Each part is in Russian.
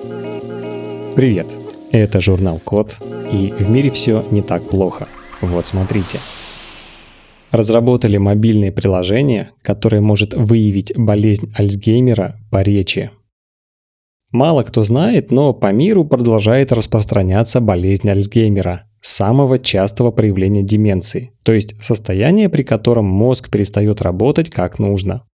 Привет, это журнал Код, и в мире все не так плохо. Вот смотрите. Разработали мобильное приложение, которое может выявить болезнь Альцгеймера по речи. Мало кто знает, но по миру продолжает распространяться болезнь Альцгеймера, самого частого проявления деменции, то есть состояние, при котором мозг перестает работать как нужно.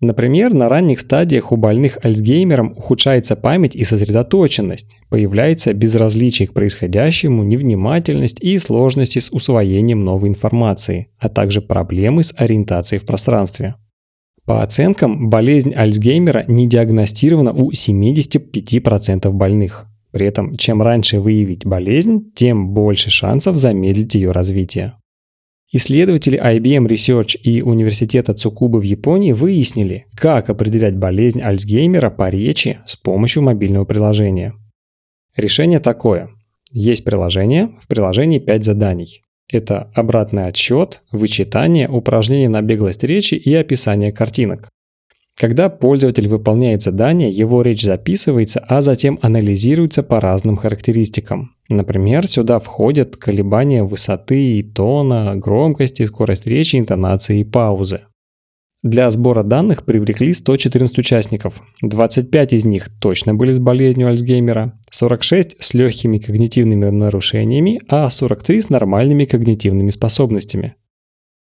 Например, на ранних стадиях у больных Альцгеймером ухудшается память и сосредоточенность, появляется безразличие к происходящему, невнимательность и сложности с усвоением новой информации, а также проблемы с ориентацией в пространстве. По оценкам, болезнь Альцгеймера не диагностирована у 75% больных. При этом, чем раньше выявить болезнь, тем больше шансов замедлить ее развитие. Исследователи IBM Research и Университета Цукубы в Японии выяснили, как определять болезнь Альцгеймера по речи с помощью мобильного приложения. Решение такое. Есть приложение, в приложении 5 заданий. Это обратный отсчет, вычитание, упражнение на беглость речи и описание картинок. Когда пользователь выполняет задание, его речь записывается, а затем анализируется по разным характеристикам. Например, сюда входят колебания высоты и тона, громкости, скорость речи, интонации и паузы. Для сбора данных привлекли 114 участников. 25 из них точно были с болезнью Альцгеймера, 46 с легкими когнитивными нарушениями, а 43 с нормальными когнитивными способностями.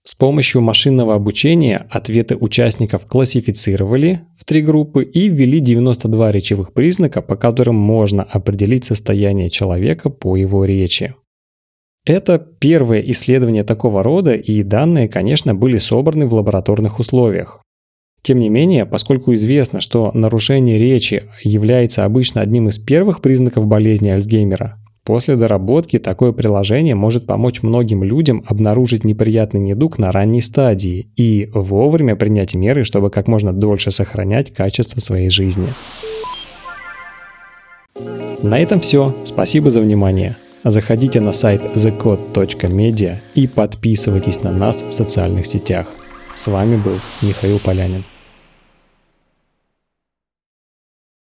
С помощью машинного обучения ответы участников классифицировали в три группы и ввели 92 речевых признака, по которым можно определить состояние человека по его речи. Это первое исследование такого рода, и данные, конечно, были собраны в лабораторных условиях. Тем не менее, поскольку известно, что нарушение речи является обычно одним из первых признаков болезни Альцгеймера, После доработки такое приложение может помочь многим людям обнаружить неприятный недуг на ранней стадии и вовремя принять меры, чтобы как можно дольше сохранять качество своей жизни. На этом все. Спасибо за внимание. Заходите на сайт thecode.media и подписывайтесь на нас в социальных сетях. С вами был Михаил Полянин.